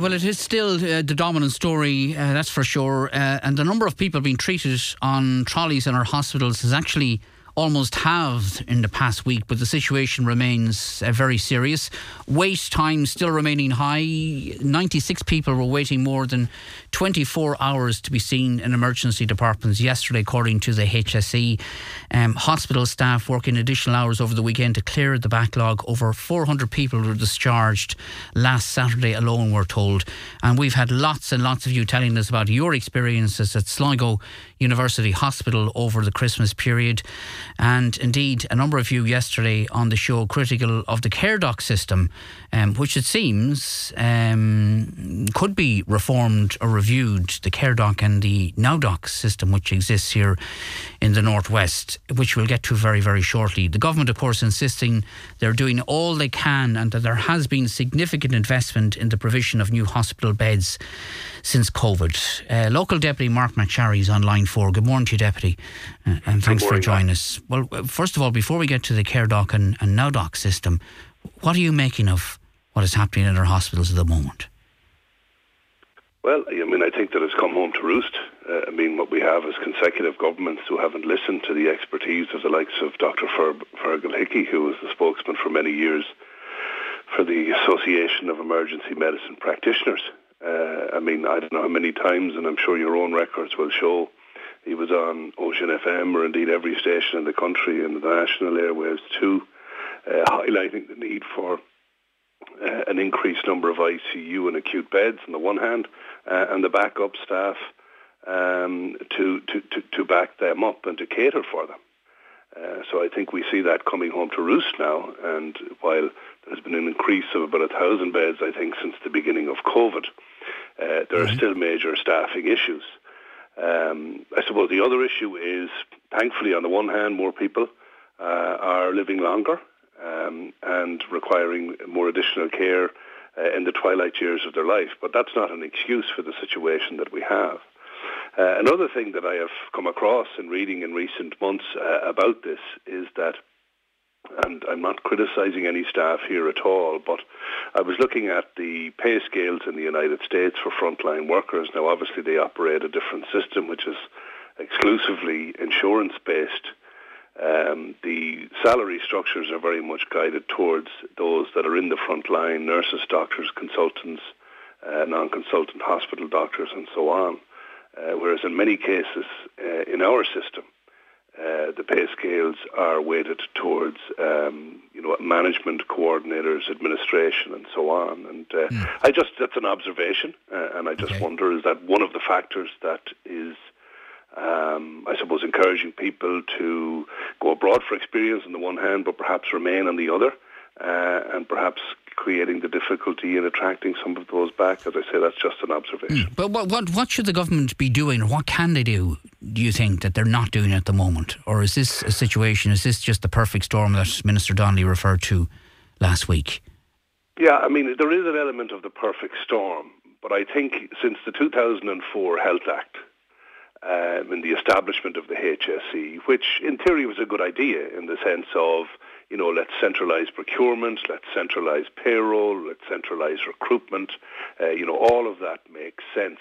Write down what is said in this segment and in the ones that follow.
Well, it is still uh, the dominant story, uh, that's for sure. Uh, and the number of people being treated on trolleys in our hospitals is actually almost halved in the past week, but the situation remains uh, very serious. Wait time still remaining high. 96 people were waiting more than 24 hours to be seen in emergency departments yesterday, according to the HSE. Um, hospital staff working additional hours over the weekend to clear the backlog. Over 400 people were discharged last Saturday alone, we're told. And we've had lots and lots of you telling us about your experiences at Sligo University Hospital over the Christmas period. And indeed, a number of you yesterday on the show critical of the CareDoc system, um, which it seems um, could be reformed or reviewed. The CareDoc and the NowDoc system, which exists here in the Northwest, which we'll get to very, very shortly. The government, of course, insisting they're doing all they can and that there has been significant investment in the provision of new hospital beds since COVID. Uh, local Deputy Marc MacSharry is on line four. Good morning to you, Deputy, uh, and thanks morning, for joining us. Well, first of all, before we get to the CareDoc and, and NowDoc system, what are you making of what is happening in our hospitals at the moment? Well, I mean, I think that it's come home to roost. Uh, I mean, what we have is consecutive governments who haven't listened to the expertise of the likes of Dr. Fer- Fergal Hickey, who was the spokesman for many years for the Association of Emergency Medicine Practitioners. Uh, I mean, I don't know how many times, and I'm sure your own records will show, he was on Ocean FM or indeed every station in the country and the national airwaves too, uh, highlighting the need for uh, an increased number of ICU and acute beds on the one hand, uh, and the backup staff um, to, to, to, to back them up and to cater for them. Uh, so I think we see that coming home to roost now. And while there's been an increase of about a thousand beds, I think, since the beginning of COVID, uh, there mm-hmm. are still major staffing issues. Um, I suppose the other issue is, thankfully, on the one hand, more people uh, are living longer um, and requiring more additional care uh, in the twilight years of their life. But that's not an excuse for the situation that we have. Uh, another thing that I have come across in reading in recent months uh, about this is that and I'm not criticizing any staff here at all, but I was looking at the pay scales in the United States for frontline workers. Now, obviously, they operate a different system, which is exclusively insurance based. Um, the salary structures are very much guided towards those that are in the front line nurses, doctors, consultants, uh, non consultant hospital doctors, and so on. Uh, whereas in many cases uh, in our system, uh, the pay scales are weighted towards um, you know management coordinators, administration, and so on. And uh, mm. I just that's an observation, uh, and I just okay. wonder is that one of the factors that is. Um, I suppose encouraging people to go abroad for experience on the one hand, but perhaps remain on the other, uh, and perhaps creating the difficulty in attracting some of those back. As I say, that's just an observation. Mm. But what, what, what should the government be doing? What can they do, do you think, that they're not doing at the moment? Or is this a situation, is this just the perfect storm that Minister Donnelly referred to last week? Yeah, I mean, there is an element of the perfect storm. But I think since the 2004 Health Act, um, and the establishment of the HSE, which in theory was a good idea in the sense of you know, let's centralize procurement, let's centralize payroll, let's centralize recruitment. Uh, you know, all of that makes sense.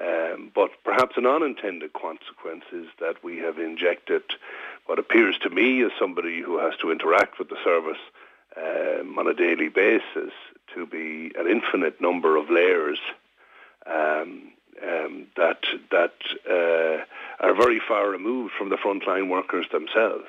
Um, but perhaps an unintended consequence is that we have injected what appears to me as somebody who has to interact with the service um, on a daily basis to be an infinite number of layers um, um that that uh, are very far removed from the frontline workers themselves.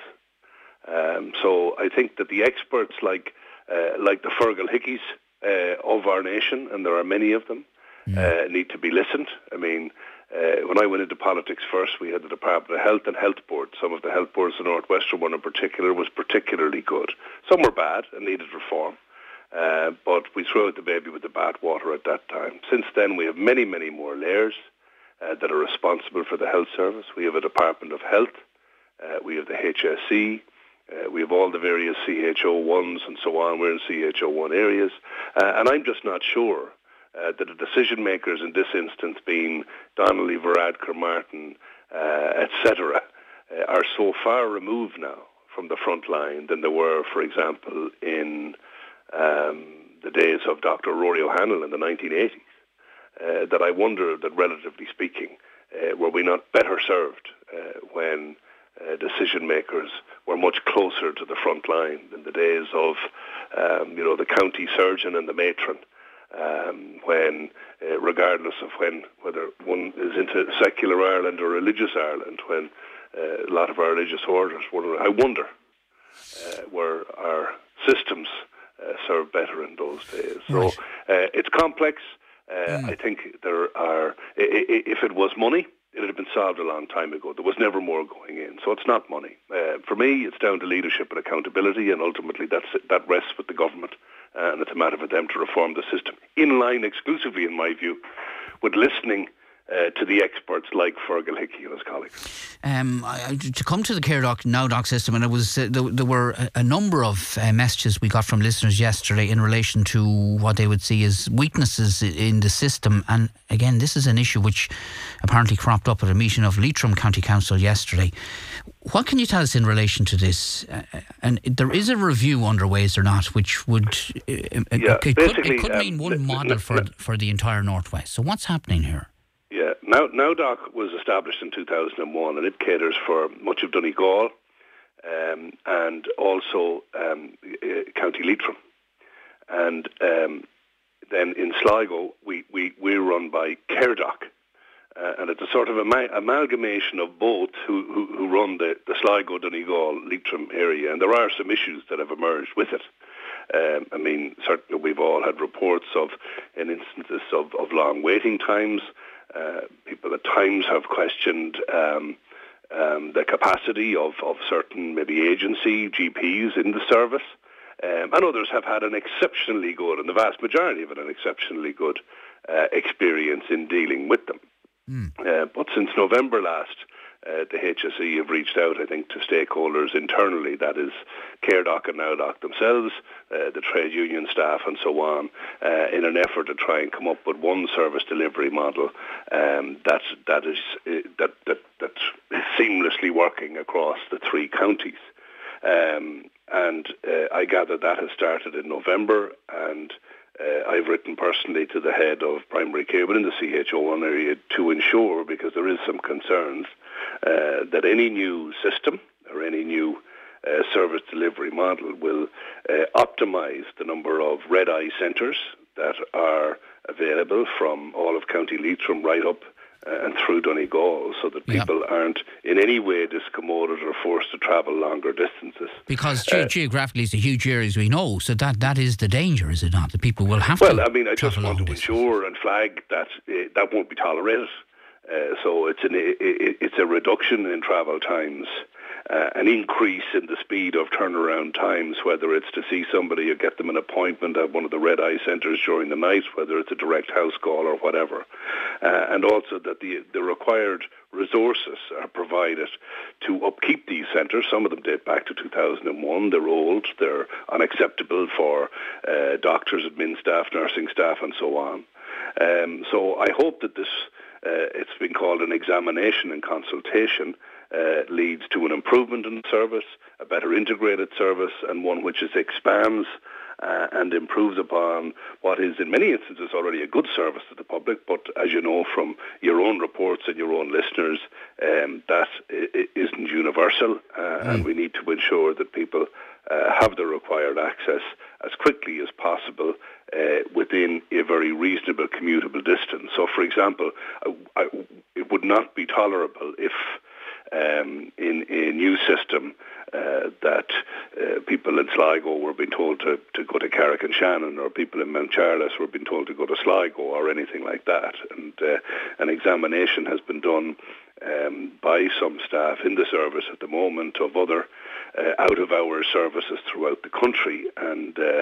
Um, so I think that the experts like uh, like the Fergal Hickeys uh, of our nation, and there are many of them, mm. uh, need to be listened. I mean, uh, when I went into politics first, we had the Department of Health and Health Board. Some of the health boards, the Northwestern one in particular, was particularly good. Some were bad and needed reform. Uh, but we threw out the baby with the bathwater at that time. Since then, we have many, many more layers uh, that are responsible for the health service. We have a Department of Health. we have the HSE. Uh, we have all the various CHO1s and so on. We're in CHO1 areas. Uh, and I'm just not sure uh, that the decision makers in this instance, being Donnelly, Varadkar, Martin, uh, etc., uh, are so far removed now from the front line than they were, for example, in um, the days of Dr. Rory O'Hanlon in the 1980s, uh, that I wonder that, relatively speaking, were we not better served when decision makers were much closer to the front line in the days of, um, you know, the county surgeon and the matron, um, when, uh, regardless of when, whether one is into secular Ireland or religious Ireland, when uh, a lot of our religious orders were, I wonder, uh, were our systems uh, served better in those days. Right. So uh, it's complex. Mm. I think there are, if it was money, it had been solved a long time ago. There was never more going in. So it's not money. Uh, for me, it's down to leadership and accountability, and ultimately that rests with the government. Uh, and it's a matter for them to reform the system in line exclusively, in my view, with listening uh, to the experts like Fergal Hickey and his colleagues. Um, I, to come to the CareDoc Now Doc system, and it was uh, there, there, were a, number of uh, messages we got from listeners yesterday in relation to what they would see as weaknesses in the system. And again, this is an issue which apparently cropped up at a meeting of Leitrim County Council yesterday. What can you tell us in relation to this? Uh, and there is a review underway, is there not, which would uh, uh, yeah, it, could, it could mean um, one model for for the entire northwest. So what's happening here? Now NowDoc was established in 2001 and it caters for much of Donegal um, and also um, uh, County Leitrim. And um, then in Sligo, we, we, we're run by CareDoc. Uh, and it's a sort of ama- amalgamation of both who, who, who run the, the Sligo, Donegal, Leitrim area. And there are some issues that have emerged with it. Um, I mean, certainly we've all had reports of in instances of, of long waiting times, people at times have questioned um, um, the capacity of, of certain maybe agency GPs in the service. Um, and others have had an exceptionally good, and the vast majority of it, an exceptionally good uh, experience in dealing with them. Mm. Uh, but since November last, uh, the HSE have reached out, I think, to stakeholders internally, that is CareDoc and NowDoc themselves, uh, the trade union staff and so on, uh, in an effort to try and come up with one service delivery model um, that, that, is, uh, that, that, that is seamlessly working across the three counties. Um, and uh, I gather that has started in November and uh, I've written personally to the head of primary care within the CHO1 area to ensure, because there is some concerns, uh, that any new system or any new uh, service delivery model will uh, optimise the number of red eye centres that are available from all of County Leitrim from right up uh, and through Donegal so that people yeah. aren't in any way discommoded or forced to travel longer distances. Because ge- uh, geographically it's a huge area as we know, so that, that is the danger, is it not? That people will have well, to Well, I mean, I just want to ensure and flag that uh, that won't be tolerated. Uh, so it's an it, it's a reduction in travel times, uh, an increase in the speed of turnaround times, whether it's to see somebody or get them an appointment at one of the red eye centres during the night, whether it's a direct house call or whatever, uh, and also that the the required resources are provided to upkeep these centres. Some of them date back to 2001. They're old. They're unacceptable for uh, doctors, admin staff, nursing staff, and so on. Um, so I hope that this uh, it's been called an examination and consultation, uh, leads to an improvement in service, a better integrated service, and one which expands uh, and improves upon what is in many instances already a good service to the public. But as you know from your own reports and your own listeners, um, that isn't universal, uh, mm. and we need to ensure that people uh, have the required access as quickly as possible uh, within a very reasonable commutable distance. So, for example, I, I, it would not be tolerable if um, in a new system uh, that uh, people in Sligo were being told to, to go to Carrick-on-Shannon or people in Mountcharles were being told to go to Sligo or anything like that. And uh, an examination has been done um, by some staff in the service at the moment of other uh, out-of-hours services throughout the country and uh,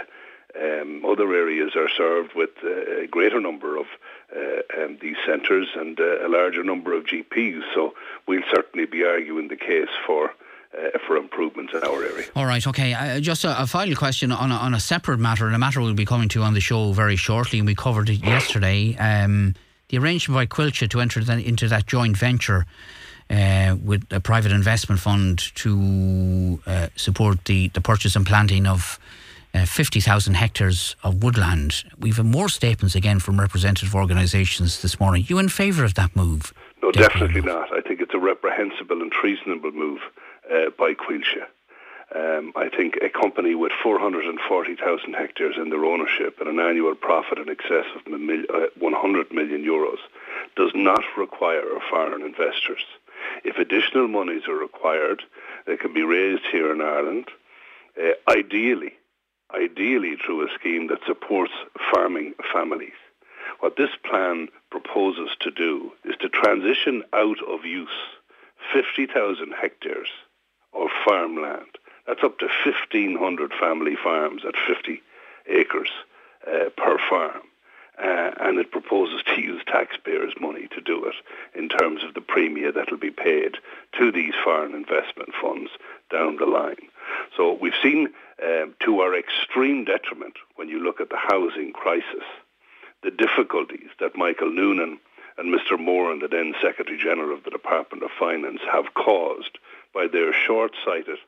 um, other areas are served with uh, a greater number of uh, um, these centres and uh, a larger number of GPs. So we'll certainly be arguing the case for. Uh, for improvements in our area. All right, okay. Uh, just a, a, final question on a, on a separate matter, and a matter we'll be coming to on the show very shortly, and we covered it yesterday. Um, the arrangement by Coillte to enter that, into that joint venture uh, with a private investment fund to uh, support the, the purchase and planting of uh, 50,000 hectares of woodland. We've had more statements again from representative organisations this morning. You in favour of that move? No, definitely not. I think it's a reprehensible and treasonable move uh, by Coillte. Um, I think a company with 440,000 hectares in their ownership and an annual profit in excess of uh, 100 million euros does not require foreign investors. If additional monies are required, they can be raised here in Ireland, uh, ideally, ideally through a scheme that supports farming families. What this plan proposes to do is to transition out of use 50,000 hectares of farmland. That's up to 1,500 family farms at 50 acres uh, per farm. Uh, and it proposes to use taxpayers' money to do it in terms of the premia that will be paid to these foreign investment funds down the line. So we've seen, uh, to our extreme detriment, when you look at the housing crisis, the difficulties that Michael Noonan and Mr. Moran, the then Secretary General of the Department of Finance, have caused by their short-sighted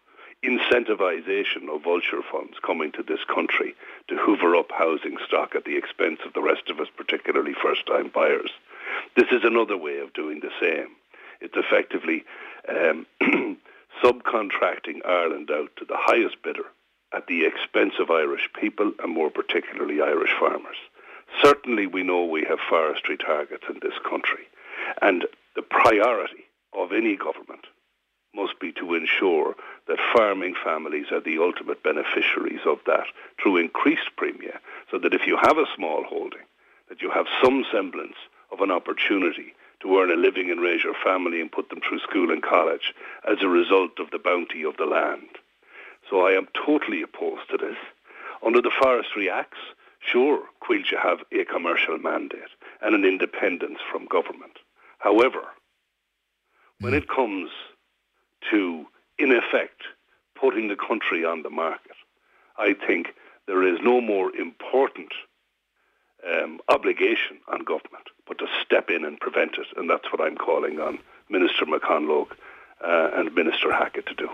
incentivization of vulture funds coming to this country to hoover up housing stock at the expense of the rest of us, particularly first-time buyers. This is another way of doing the same. It's effectively um, subcontracting Ireland out to the highest bidder at the expense of Irish people and more particularly Irish farmers. Certainly we know we have forestry targets in this country and the priority of any government must be to ensure that farming families are the ultimate beneficiaries of that through increased premia, so that if you have a small holding, that you have some semblance of an opportunity to earn a living and raise your family and put them through school and college as a result of the bounty of the land. So I am totally opposed to this. Under the Forestry Acts, sure, Coillte have a commercial mandate and an independence from government. However, when it comes to, in effect, putting the country on the market. I think there is no more important um, obligation on government but to step in and prevent it, and that's what I'm calling on Minister McConalogue uh, and Minister Hackett to do.